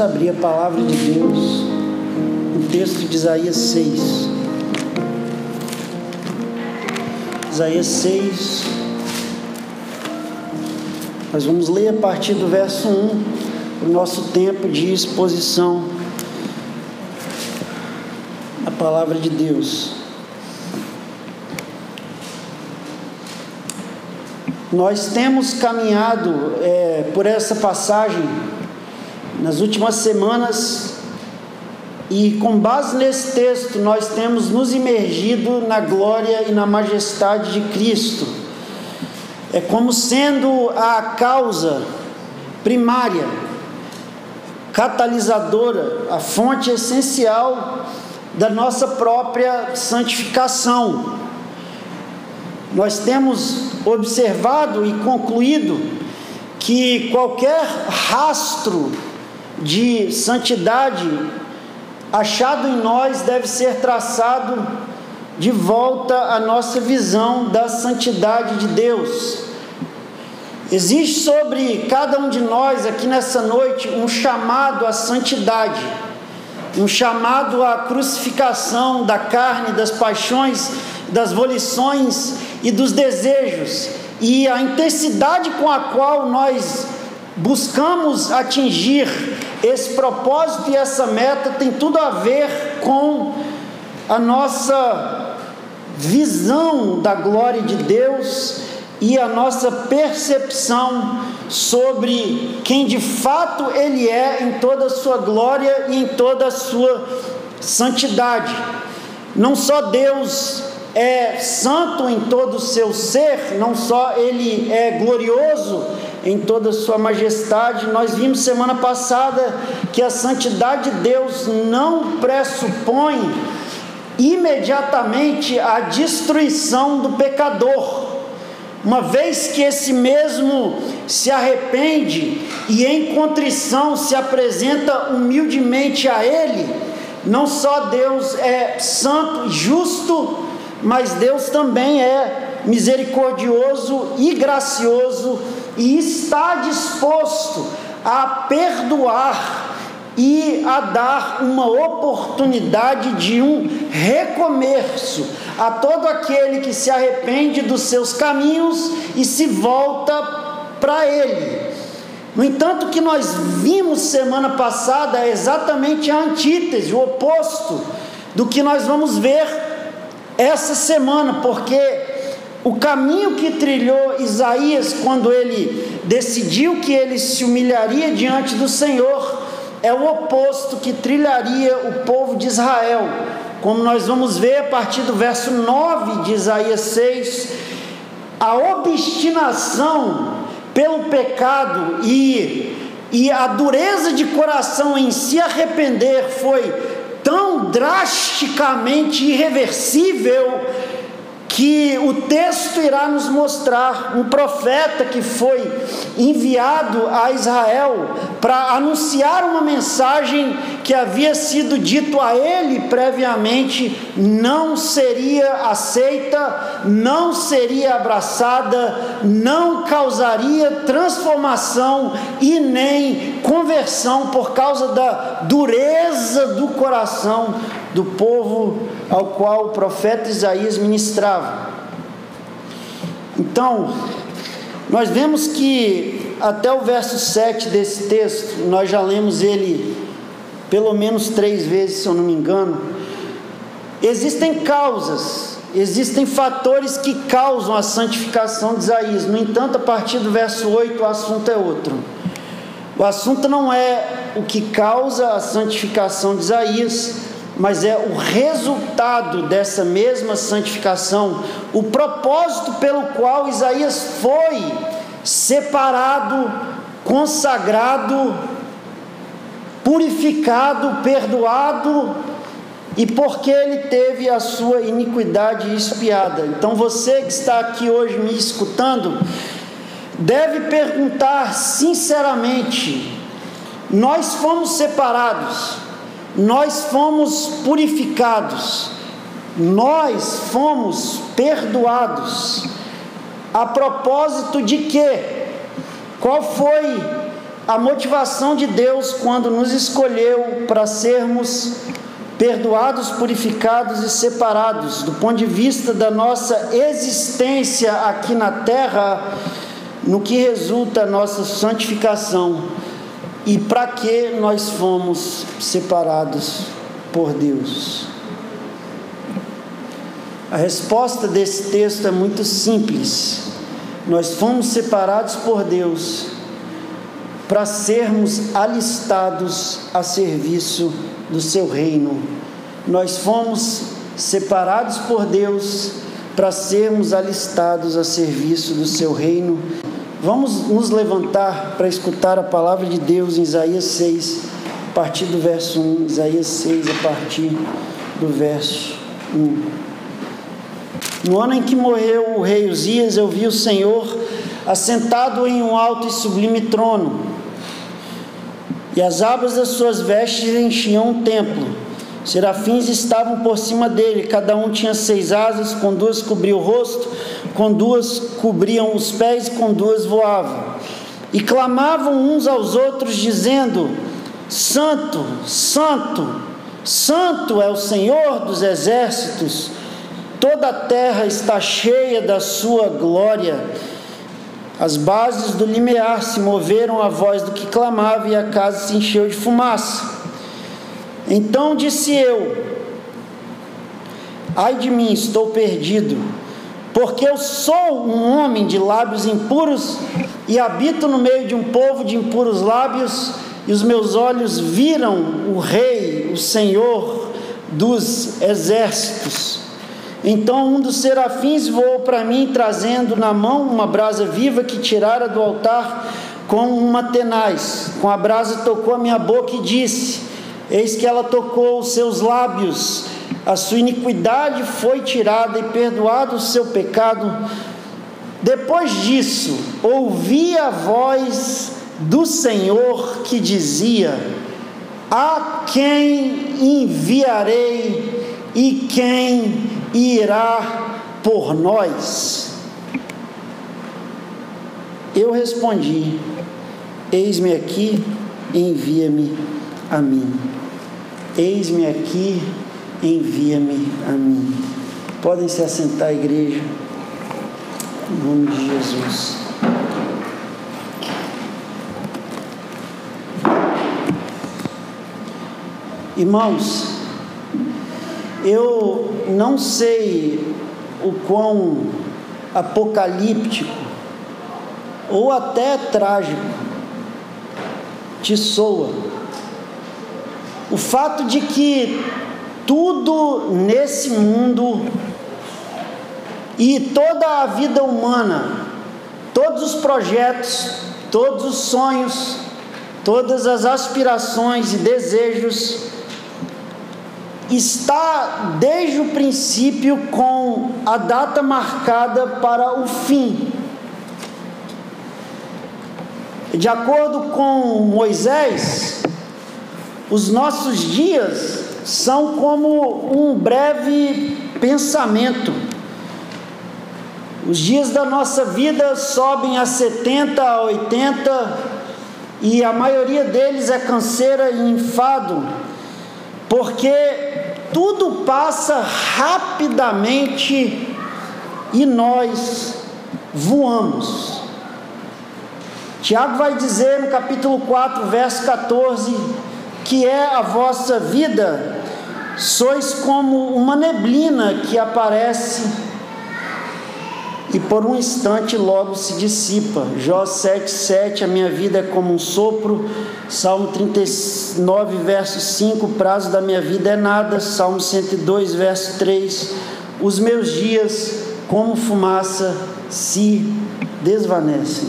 Abrir a palavra de Deus no texto de Isaías 6. Isaías 6. Nós vamos ler a partir do verso 1, o nosso tempo de exposição à palavra de Deus. Nós temos caminhado é, por essa passagem nas últimas semanas e, com base nesse texto, nós temos nos imergido na glória e na majestade de Cristo. É como sendo a causa primária, catalisadora, a fonte essencial da nossa própria santificação. Nós temos observado e concluído que qualquer rastro de santidade achado em nós deve ser traçado de volta à nossa visão da santidade de Deus. Existe sobre cada um de nós aqui nessa noite um chamado à santidade, um chamado à crucificação da carne, das paixões, das volições e dos desejos, e a intensidade com a qual nós buscamos atingir esse propósito e essa meta tem tudo a ver com a nossa visão da glória de Deus e a nossa percepção sobre quem de fato Ele é em toda a sua glória e em toda a sua santidade. Não só Deus é santo em todo o seu ser, não só ele é glorioso em toda sua majestade. Nós vimos semana passada que a santidade de Deus não pressupõe imediatamente a destruição do pecador. Uma vez que esse mesmo se arrepende e em contrição se apresenta humildemente a Ele, não só Deus é santo, justo, mas Deus também é misericordioso e gracioso e está disposto a perdoar e a dar uma oportunidade de um recomeço a todo aquele que se arrepende dos seus caminhos e se volta para Ele. No entanto, o que nós vimos semana passada é exatamente a antítese, o oposto do que nós vamos ver essa semana, porque o caminho que trilhou Isaías quando ele decidiu que ele se humilharia diante do Senhor é o oposto que trilharia o povo de Israel. Como nós vamos ver a partir do verso 9 de Isaías 6, a obstinação pelo pecado e, e a dureza de coração em se arrepender foi tão drasticamente irreversível que o texto irá nos mostrar um profeta que foi enviado a Israel para anunciar uma mensagem que havia sido dito a ele previamente não seria aceita, não seria abraçada, não causaria transformação e nem conversão por causa da dureza do coração do povo ao qual o profeta Isaías ministrava. Então, nós vemos que até o verso 7 desse texto, nós já lemos ele pelo menos três vezes, se eu não me engano. Existem causas, existem fatores que causam a santificação de Isaías. No entanto, a partir do verso 8, o assunto é outro. O assunto não é o que causa a santificação de Isaías, mas é o resultado dessa mesma santificação, o propósito pelo qual Isaías foi separado, consagrado, purificado, perdoado e porque ele teve a sua iniquidade espiada. Então você que está aqui hoje me escutando, deve perguntar sinceramente: nós fomos separados nós fomos purificados, nós fomos perdoados. A propósito de quê? Qual foi a motivação de Deus quando nos escolheu para sermos perdoados, purificados e separados do ponto de vista da nossa existência aqui na terra, no que resulta a nossa santificação e para que nós fomos separados por Deus. A resposta desse texto é muito simples. Nós fomos separados por Deus para sermos alistados a serviço do seu reino. Nós fomos separados por Deus para sermos alistados a serviço do seu reino. Vamos nos levantar para escutar a palavra de Deus em Isaías 6, a partir do verso 1. Isaías 6, a partir do verso 1. No ano em que morreu o rei Uzias, eu vi o Senhor assentado em um alto e sublime trono e as abas das suas vestes enchiam o templo. Serafins estavam por cima dele, cada um tinha seis asas, com duas cobriam o rosto, com duas cobriam os pés, com duas voavam. E clamavam uns aos outros, dizendo: Santo, Santo, Santo é o Senhor dos exércitos, toda a terra está cheia da sua glória. As bases do limiar se moveram à voz do que clamava e a casa se encheu de fumaça. Então disse eu: Ai de mim, estou perdido, porque eu sou um homem de lábios impuros e habito no meio de um povo de impuros lábios, e os meus olhos viram o Rei, o Senhor dos exércitos. Então um dos serafins voou para mim, trazendo na mão uma brasa viva que tirara do altar com uma tenaz. Com a brasa tocou a minha boca e disse: Eis que ela tocou os seus lábios, a sua iniquidade foi tirada e perdoado o seu pecado. Depois disso, ouvi a voz do Senhor que dizia: A quem enviarei e quem irá por nós? Eu respondi: Eis-me aqui, envia-me a mim. Eis-me aqui, envia-me a mim. Podem se assentar, igreja, em nome de Jesus. Irmãos, eu não sei o quão apocalíptico ou até trágico te soa o fato de que tudo nesse mundo e toda a vida humana, todos os projetos, todos os sonhos, todas as aspirações e desejos está desde o princípio com a data marcada para o fim. De acordo com Moisés, os nossos dias são como um breve pensamento. Os dias da nossa vida sobem a 70, a 80, e a maioria deles é canseira e enfado, porque tudo passa rapidamente e nós voamos. Tiago vai dizer no capítulo 4, verso 14, que é a vossa vida, sois como uma neblina que aparece e por um instante logo se dissipa. Jó 7,7, a minha vida é como um sopro. Salmo 39, verso 5, o prazo da minha vida é nada. Salmo 102, verso 3, os meus dias como fumaça se desvanecem.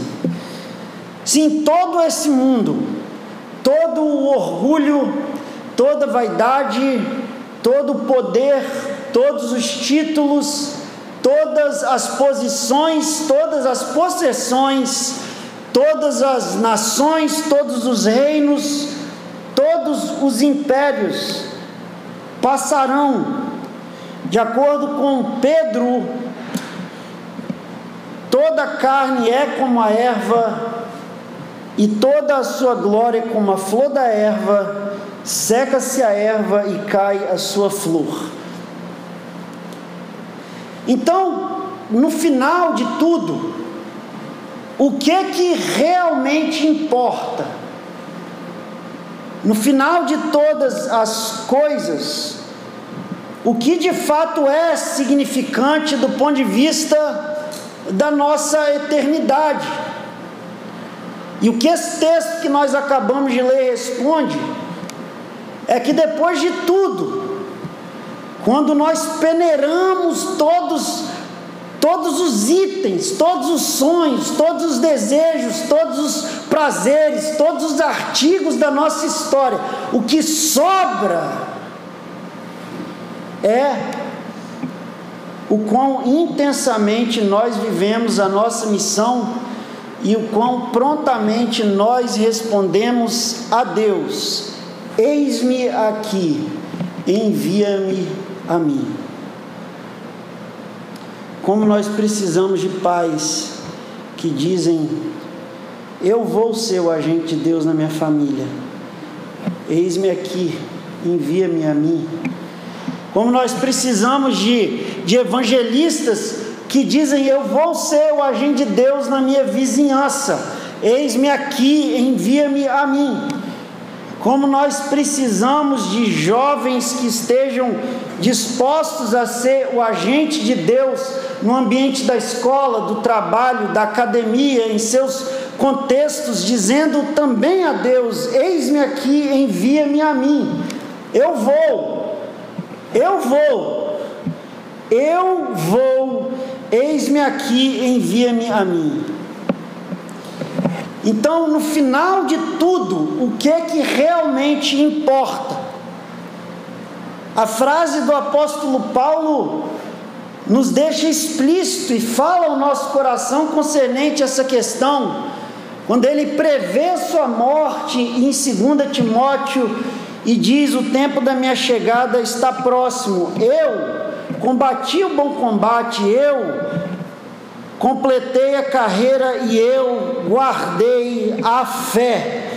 Sim, todo esse mundo, todo o orgulho, toda vaidade, todo o poder, todos os títulos, todas as posições, todas as possessões, todas as nações, todos os reinos, todos os impérios passarão. De acordo com Pedro, toda carne é como a erva e toda a sua glória como a flor da erva, seca-se a erva e cai a sua flor. Então, no final de tudo, o que é que realmente importa? No final de todas as coisas, o que de fato é significante do ponto de vista da nossa eternidade? E o que esse texto que nós acabamos de ler responde é que depois de tudo, quando nós peneiramos todos todos os itens, todos os sonhos, todos os desejos, todos os prazeres, todos os artigos da nossa história, o que sobra é o quão intensamente nós vivemos a nossa missão e o quão prontamente nós respondemos a Deus: Eis-me aqui, envia-me a mim. Como nós precisamos de pais que dizem: Eu vou ser o agente de Deus na minha família. Eis-me aqui, envia-me a mim. Como nós precisamos de, de evangelistas que dizem: Eu vou ser o agente de Deus na minha vizinhança. Eis-me aqui, envia-me a mim. Como nós precisamos de jovens que estejam dispostos a ser o agente de Deus no ambiente da escola, do trabalho, da academia, em seus contextos, dizendo também a Deus: Eis-me aqui, envia-me a mim. Eu vou, eu vou, eu vou, eis-me aqui, envia-me a mim. Então, no final de tudo, o que é que realmente importa? A frase do apóstolo Paulo nos deixa explícito e fala ao nosso coração concernente essa questão, quando ele prevê sua morte em 2 Timóteo e diz: O tempo da minha chegada está próximo. Eu combati o bom combate, eu completei a carreira e eu guardei a fé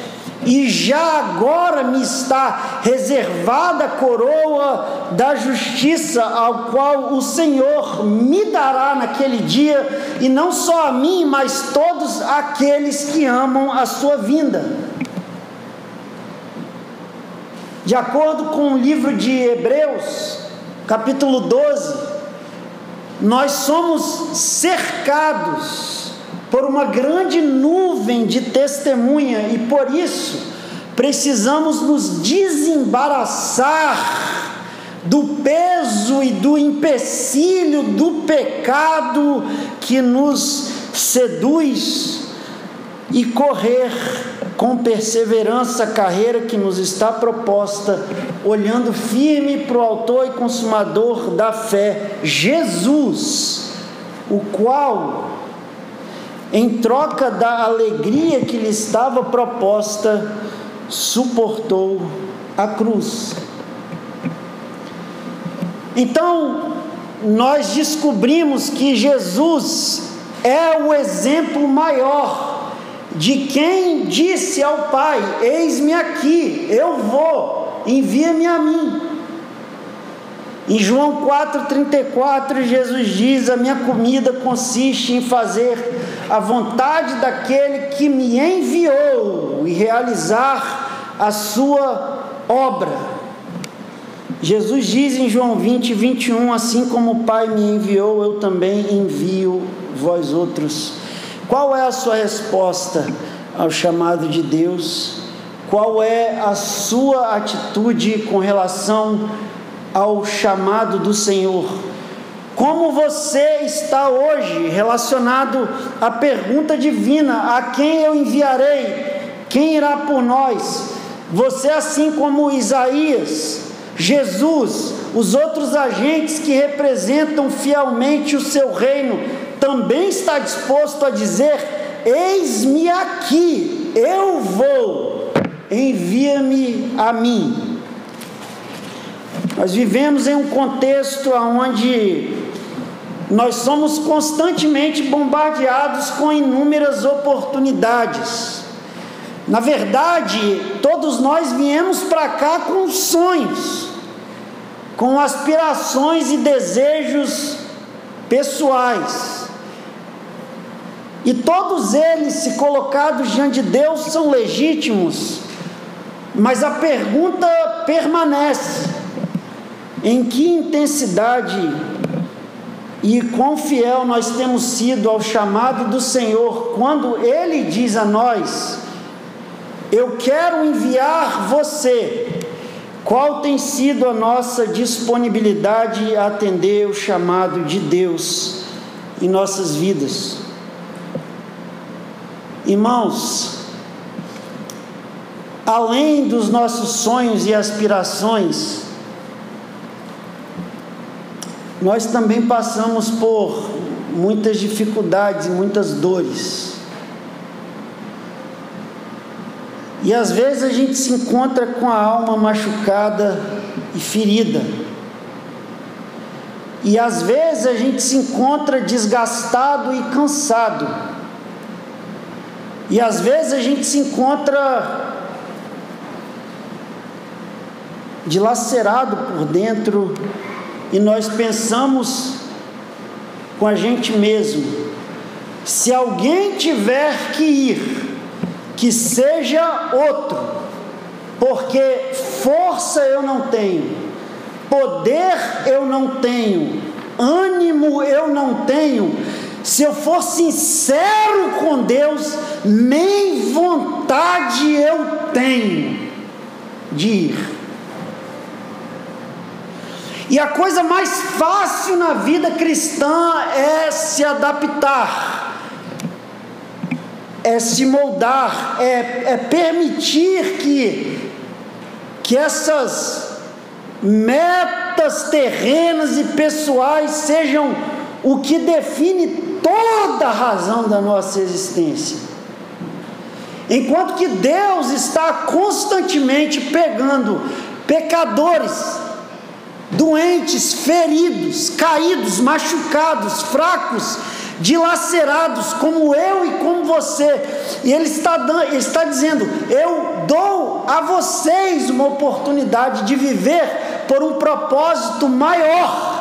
e já agora me está reservada a coroa da justiça, ao qual o Senhor me dará naquele dia, e não só a mim, mas todos aqueles que amam a sua vinda. De acordo com o livro de Hebreus, capítulo 12, nós somos cercados por uma grande nuvem de testemunha e por isso precisamos nos desembaraçar do peso e do empecilho do pecado que nos seduz e correr com perseverança a carreira que nos está proposta, olhando firme para o Autor e Consumador da fé, Jesus, o qual em troca da alegria que lhe estava proposta, suportou a cruz. Então, nós descobrimos que Jesus é o exemplo maior de quem disse ao Pai: Eis-me aqui, eu vou, envia-me a mim. Em João 4,34, Jesus diz: A minha comida consiste em fazer a vontade daquele que me enviou e realizar a sua obra. Jesus diz em João 20, 21: Assim como o Pai me enviou, eu também envio vós outros. Qual é a sua resposta ao chamado de Deus? Qual é a sua atitude com relação ao chamado do Senhor? Como você está hoje relacionado à pergunta divina: a quem eu enviarei? Quem irá por nós? Você, assim como Isaías, Jesus, os outros agentes que representam fielmente o seu reino, também está disposto a dizer: Eis-me aqui, eu vou, envia-me a mim. Nós vivemos em um contexto onde nós somos constantemente bombardeados com inúmeras oportunidades. Na verdade, todos nós viemos para cá com sonhos, com aspirações e desejos pessoais. E todos eles, se colocados diante de Deus, são legítimos. Mas a pergunta permanece: em que intensidade e quão fiel nós temos sido ao chamado do Senhor quando Ele diz a nós: Eu quero enviar você. Qual tem sido a nossa disponibilidade a atender o chamado de Deus em nossas vidas? Irmãos, além dos nossos sonhos e aspirações, nós também passamos por muitas dificuldades, muitas dores. E às vezes a gente se encontra com a alma machucada e ferida. E às vezes a gente se encontra desgastado e cansado. E às vezes a gente se encontra dilacerado por dentro e nós pensamos com a gente mesmo: se alguém tiver que ir, que seja outro, porque força eu não tenho, poder eu não tenho, ânimo eu não tenho. Se eu for sincero com Deus, nem vontade eu tenho de ir. E a coisa mais fácil na vida cristã é se adaptar, é se moldar, é, é permitir que, que essas metas terrenas e pessoais sejam o que define toda a razão da nossa existência. Enquanto que Deus está constantemente pegando pecadores doentes, feridos, caídos, machucados, fracos, dilacerados, como eu e como você. E ele está, dando, ele está dizendo: Eu dou a vocês uma oportunidade de viver por um propósito maior.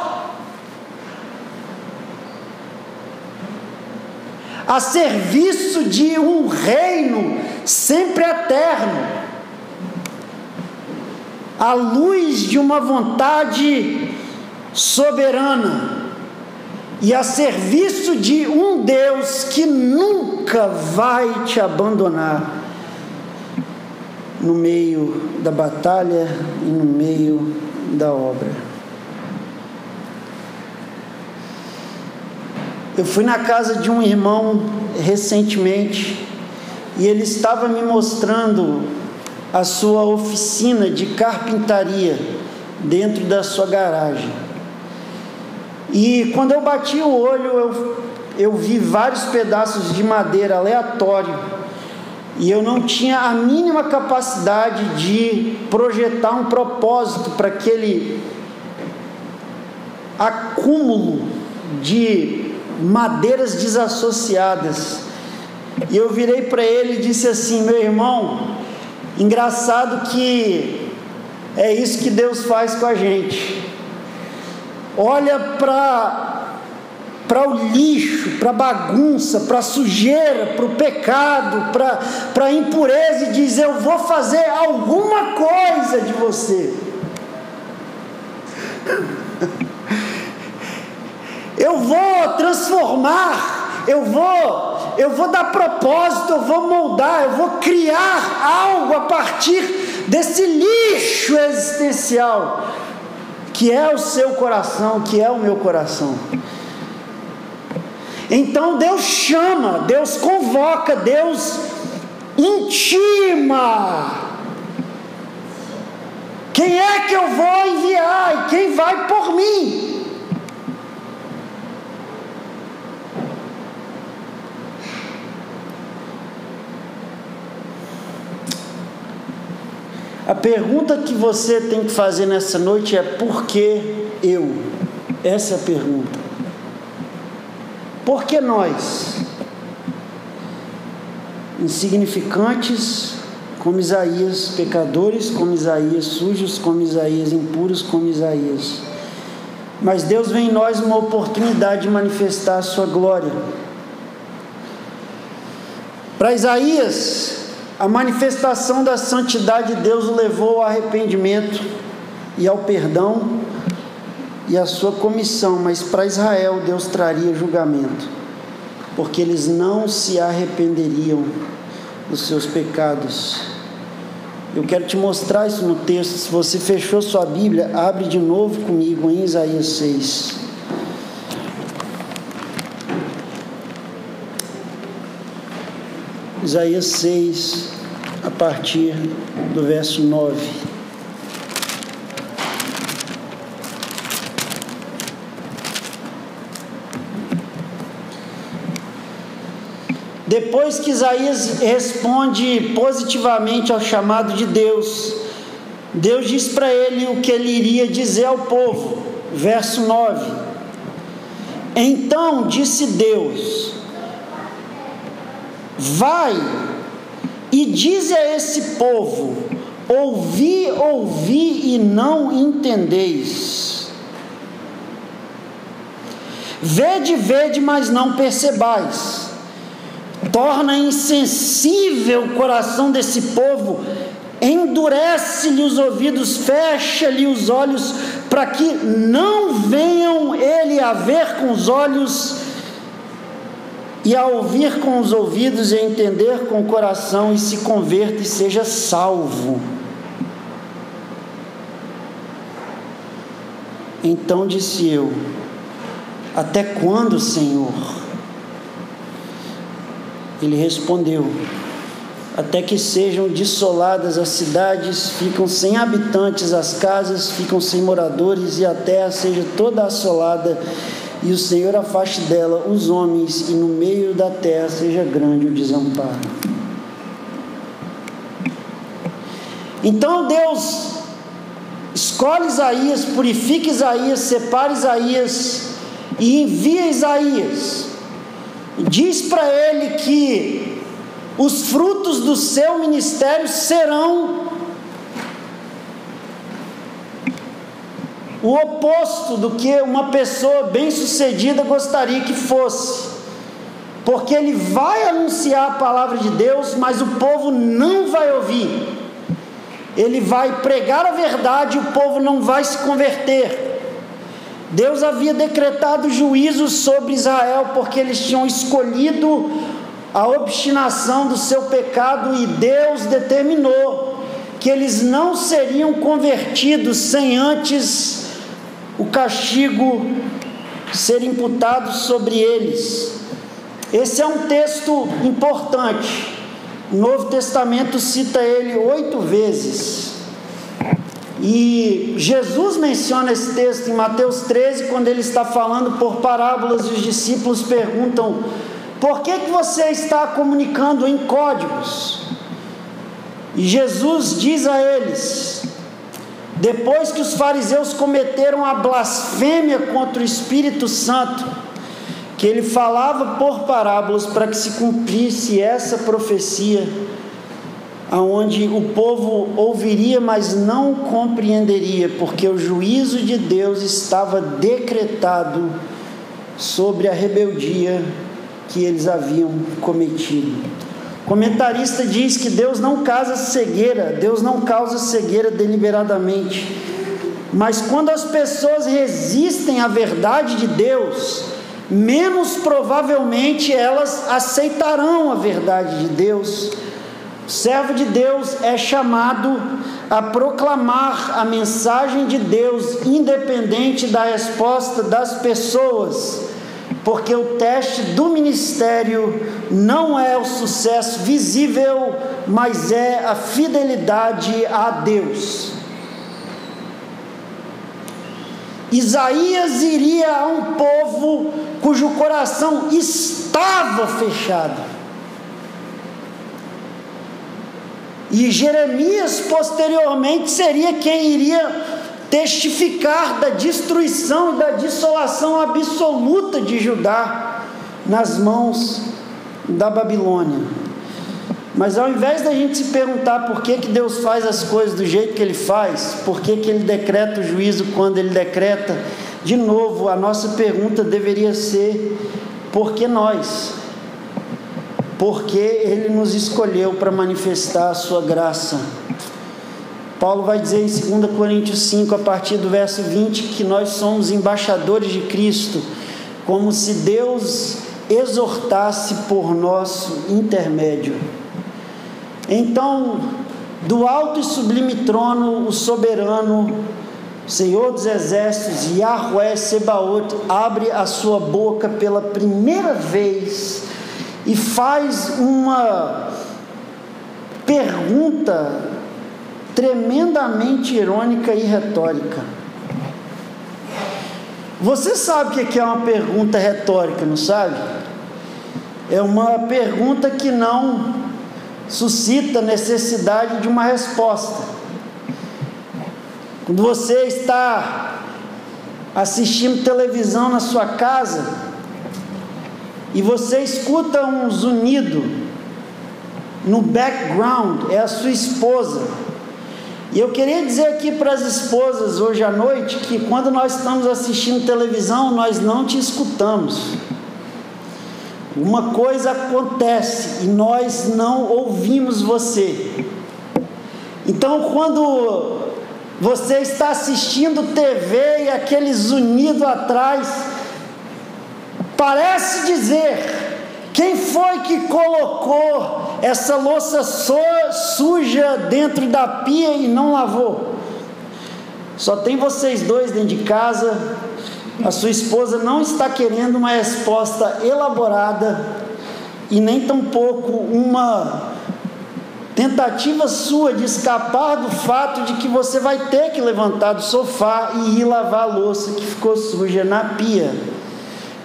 A serviço de um reino sempre eterno à luz de uma vontade soberana e a serviço de um Deus que nunca vai te abandonar no meio da batalha e no meio da obra. Eu fui na casa de um irmão recentemente e ele estava me mostrando a sua oficina de carpintaria dentro da sua garagem. E quando eu bati o olho, eu, eu vi vários pedaços de madeira aleatório. E eu não tinha a mínima capacidade de projetar um propósito para aquele acúmulo de madeiras desassociadas. E eu virei para ele e disse assim: meu irmão, Engraçado que é isso que Deus faz com a gente. Olha para para o lixo, para a bagunça, para a sujeira, para o pecado, para a impureza e diz: Eu vou fazer alguma coisa de você. Eu vou transformar, eu vou eu vou dar propósito, eu vou moldar, eu vou criar algo a partir desse lixo existencial, que é o seu coração, que é o meu coração. Então Deus chama, Deus convoca, Deus intima. Quem é que eu vou enviar e quem vai por mim? A pergunta que você tem que fazer nessa noite é: por que eu? Essa é a pergunta. Por que nós? insignificantes como Isaías, pecadores como Isaías, sujos como Isaías, impuros como Isaías. Mas Deus vem em nós uma oportunidade de manifestar a sua glória. Para Isaías, a manifestação da santidade de Deus o levou ao arrependimento e ao perdão e à sua comissão, mas para Israel Deus traria julgamento, porque eles não se arrependeriam dos seus pecados. Eu quero te mostrar isso no texto. Se você fechou sua Bíblia, abre de novo comigo em Isaías 6. Isaías 6, a partir do verso 9. Depois que Isaías responde positivamente ao chamado de Deus, Deus diz para ele o que ele iria dizer ao povo. Verso 9: Então disse Deus: Vai e diz a esse povo: Ouvi, ouvi e não entendeis. Vede, vede, mas não percebais torna insensível o coração desse povo, endurece-lhe os ouvidos, fecha-lhe os olhos, para que não venham ele a ver com os olhos e a ouvir com os ouvidos e a entender com o coração e se converta e seja salvo. Então disse eu: Até quando, Senhor? Ele respondeu: Até que sejam dissoladas as cidades, ficam sem habitantes as casas, ficam sem moradores, e a terra seja toda assolada, e o Senhor afaste dela os homens, e no meio da terra seja grande o desamparo. Então Deus escolhe Isaías, purifica Isaías, separa Isaías e envia Isaías diz para ele que os frutos do seu ministério serão o oposto do que uma pessoa bem-sucedida gostaria que fosse. Porque ele vai anunciar a palavra de Deus, mas o povo não vai ouvir. Ele vai pregar a verdade e o povo não vai se converter. Deus havia decretado juízo sobre Israel porque eles tinham escolhido a obstinação do seu pecado e Deus determinou que eles não seriam convertidos sem antes o castigo ser imputado sobre eles. Esse é um texto importante. O Novo Testamento cita ele oito vezes. E Jesus menciona esse texto em Mateus 13, quando ele está falando por parábolas, e os discípulos perguntam: por que, que você está comunicando em códigos? E Jesus diz a eles: depois que os fariseus cometeram a blasfêmia contra o Espírito Santo, que ele falava por parábolas para que se cumprisse essa profecia aonde o povo ouviria, mas não compreenderia, porque o juízo de Deus estava decretado sobre a rebeldia que eles haviam cometido. Comentarista diz que Deus não causa cegueira, Deus não causa cegueira deliberadamente. Mas quando as pessoas resistem à verdade de Deus, menos provavelmente elas aceitarão a verdade de Deus o servo de Deus é chamado a proclamar a mensagem de Deus, independente da resposta das pessoas, porque o teste do ministério não é o sucesso visível, mas é a fidelidade a Deus. Isaías iria a um povo cujo coração estava fechado E Jeremias, posteriormente, seria quem iria testificar da destruição e da dissolação absoluta de Judá nas mãos da Babilônia. Mas ao invés da gente se perguntar por que, que Deus faz as coisas do jeito que Ele faz, por que, que Ele decreta o juízo quando Ele decreta, de novo, a nossa pergunta deveria ser: por que nós? Porque Ele nos escolheu para manifestar a Sua graça. Paulo vai dizer em 2 Coríntios 5, a partir do verso 20, que nós somos embaixadores de Cristo, como se Deus exortasse por nosso intermédio. Então, do alto e sublime trono, o soberano, Senhor dos exércitos, Yahweh Sebaot, abre a sua boca pela primeira vez e faz uma pergunta tremendamente irônica e retórica. Você sabe o que é uma pergunta retórica, não sabe? É uma pergunta que não suscita necessidade de uma resposta. Quando você está assistindo televisão na sua casa e você escuta um zunido no background, é a sua esposa. E eu queria dizer aqui para as esposas hoje à noite que quando nós estamos assistindo televisão, nós não te escutamos. Uma coisa acontece e nós não ouvimos você. Então, quando você está assistindo TV e aquele zunido atrás, parece dizer: quem foi que colocou essa louça suja dentro da pia e não lavou? Só tem vocês dois dentro de casa a sua esposa não está querendo uma resposta elaborada e nem tampouco uma tentativa sua de escapar do fato de que você vai ter que levantar do sofá e ir lavar a louça que ficou suja na pia.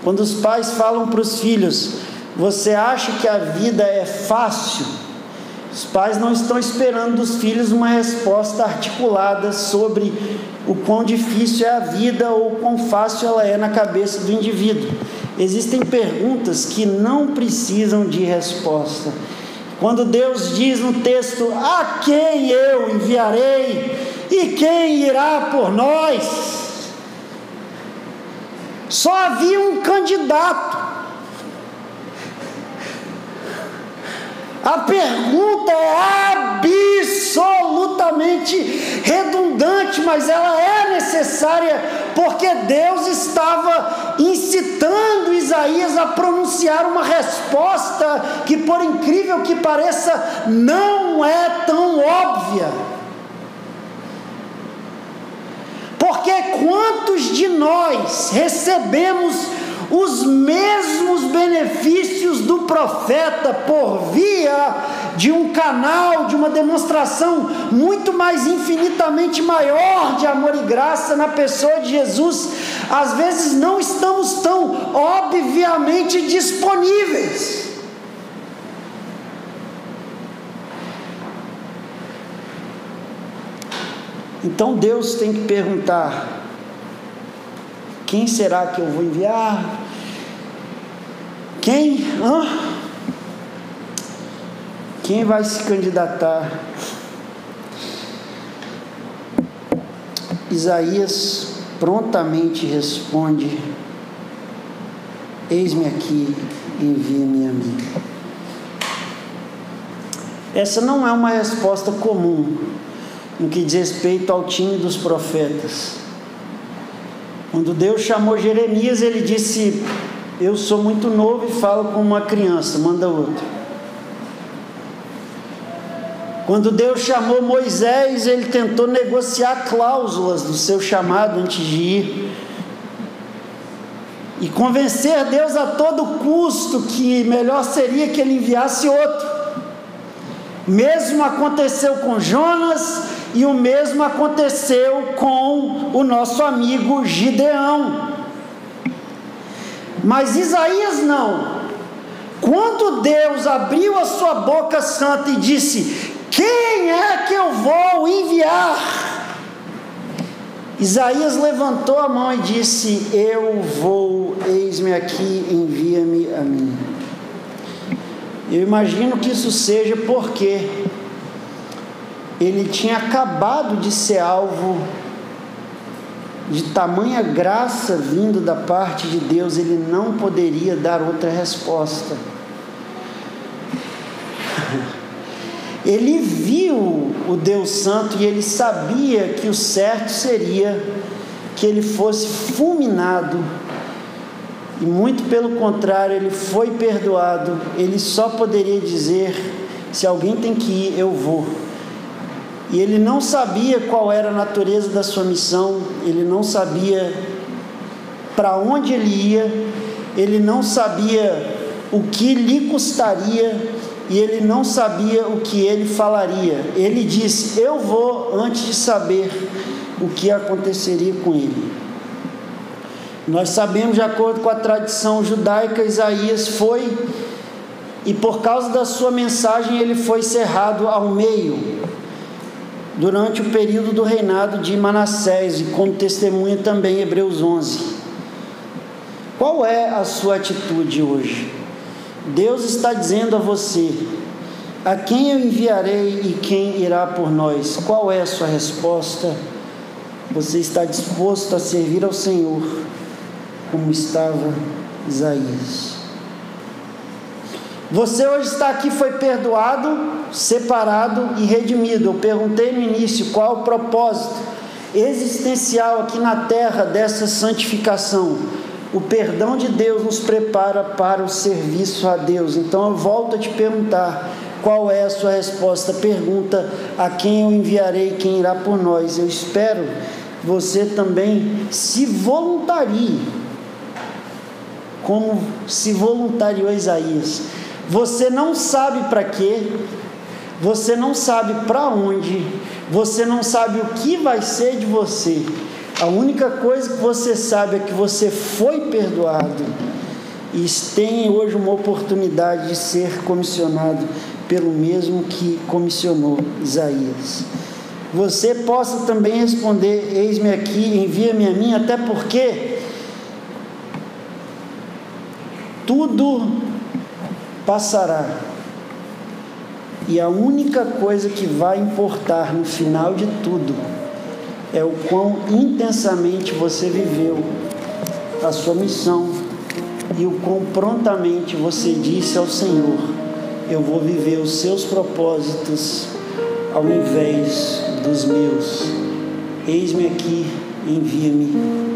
Quando os pais falam para os filhos: Você acha que a vida é fácil? Os pais não estão esperando dos filhos uma resposta articulada sobre o quão difícil é a vida ou o quão fácil ela é na cabeça do indivíduo. Existem perguntas que não precisam de resposta. Quando Deus diz no texto: A quem eu enviarei e quem irá por nós? Só havia um candidato A pergunta é absolutamente redundante, mas ela é necessária porque Deus estava incitando Isaías a pronunciar uma resposta que, por incrível que pareça, não é tão óbvia. Porque quantos de nós recebemos os mesmos benefícios do profeta por via de um canal, de uma demonstração muito mais infinitamente maior de amor e graça na pessoa de Jesus, às vezes não estamos tão obviamente disponíveis. Então Deus tem que perguntar: quem será que eu vou enviar? Quem? Hã? Quem vai se candidatar? Isaías prontamente responde: Eis-me aqui, envia-me a mim. Essa não é uma resposta comum no que diz respeito ao time dos profetas. Quando Deus chamou Jeremias, ele disse: Eu sou muito novo e falo como uma criança, manda outro. Quando Deus chamou Moisés, ele tentou negociar cláusulas do seu chamado antes de ir. E convencer Deus a todo custo que melhor seria que ele enviasse outro. Mesmo aconteceu com Jonas, e o mesmo aconteceu com o nosso amigo Gideão. Mas Isaías não. Quando Deus abriu a sua boca santa e disse: Quem é que eu vou enviar? Isaías levantou a mão e disse: Eu vou, eis-me aqui, envia-me a mim. Eu imagino que isso seja porque ele tinha acabado de ser alvo de tamanha graça vindo da parte de Deus, ele não poderia dar outra resposta. Ele viu o Deus Santo e ele sabia que o certo seria que ele fosse fulminado. E muito pelo contrário, ele foi perdoado. Ele só poderia dizer: se alguém tem que ir, eu vou. E ele não sabia qual era a natureza da sua missão, ele não sabia para onde ele ia, ele não sabia o que lhe custaria e ele não sabia o que ele falaria. Ele disse: Eu vou antes de saber o que aconteceria com ele. Nós sabemos, de acordo com a tradição judaica, Isaías foi, e por causa da sua mensagem, ele foi cerrado ao meio, durante o período do reinado de Manassés, e como testemunha também Hebreus 11. Qual é a sua atitude hoje? Deus está dizendo a você: a quem eu enviarei e quem irá por nós? Qual é a sua resposta? Você está disposto a servir ao Senhor como estava Isaías? Você hoje está aqui, foi perdoado, separado e redimido. Eu perguntei no início qual o propósito existencial aqui na terra dessa santificação. O perdão de Deus nos prepara para o serviço a Deus. Então eu volto a te perguntar: qual é a sua resposta? Pergunta a quem eu enviarei, quem irá por nós. Eu espero você também se voluntarie, como se voluntariou Isaías. Você não sabe para quê, você não sabe para onde, você não sabe o que vai ser de você. A única coisa que você sabe é que você foi perdoado e tem hoje uma oportunidade de ser comissionado pelo mesmo que comissionou Isaías. Você possa também responder: Eis-me aqui, envia-me a mim, até porque tudo passará. E a única coisa que vai importar no final de tudo é o quão intensamente você viveu a sua missão e o quão prontamente você disse ao Senhor: Eu vou viver os seus propósitos ao invés dos meus. Eis-me aqui, envia-me